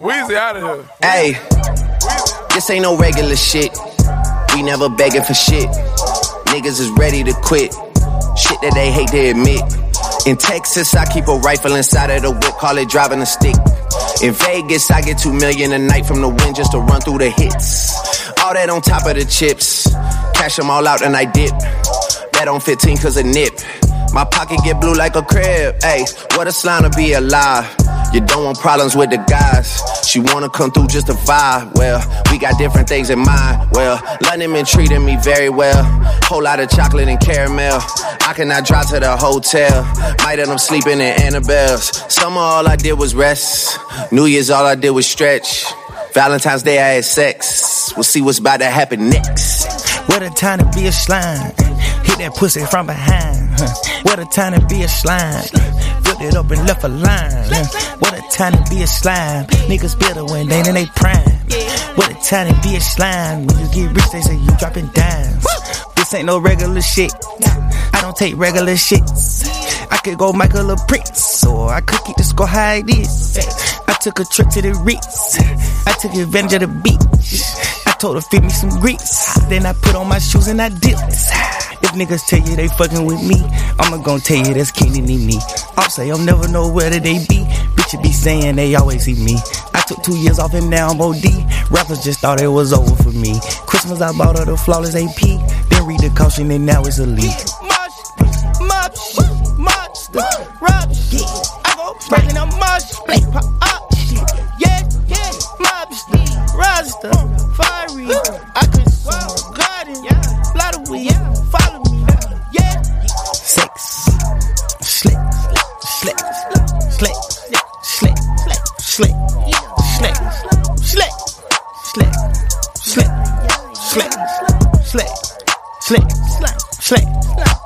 Weezy out of here. Hey, this ain't no regular shit. We never begging for shit. Niggas is ready to quit. Shit that they hate to admit. In Texas, I keep a rifle inside of the whip, call it driving a stick. In Vegas, I get two million a night from the Wynn just to run through the hits. All that on top of the chips. Cash them all out and I dip. Bet on 15 cause a nip. My pocket get blue like a crib. Hey, what a slime to be alive. You don't want problems with the guys. She wanna come through just to vibe. Well, we got different things in mind. Well, London been treating me very well. Whole lot of chocolate and caramel. I cannot drive to the hotel. Might end up sleeping in Annabel's. Summer all I did was rest. New Year's all I did was stretch. Valentine's Day I had sex. We'll see what's about to happen next. What a time to be a slime. Hit that pussy from behind. What a time to be a slime. Filled it up and left a line. What a time to be a slime. Niggas better when they in they prime. What a time to be a slime. When you get rich, they say you dropping dimes. This ain't no regular shit. I don't take regular shits. I could go Michael or Prince, or I could keep the score high it is. I took a trip to the Ritz. I took advantage of the beach. I told her feed me some grits. Then I put on my shoes and I dipped. If niggas tell you they fucking with me, I'ma gon' tell you that's Kenny need me. I'll say I'll never know where they be. Bitches be saying they always see me. I took two years off and now I'm OD. Rappers just thought it was over for me. Christmas I bought her the flawless AP. Then read the caution and now it's a leak. Mob shit, monster, rob slick, slick, slick, slick, slick.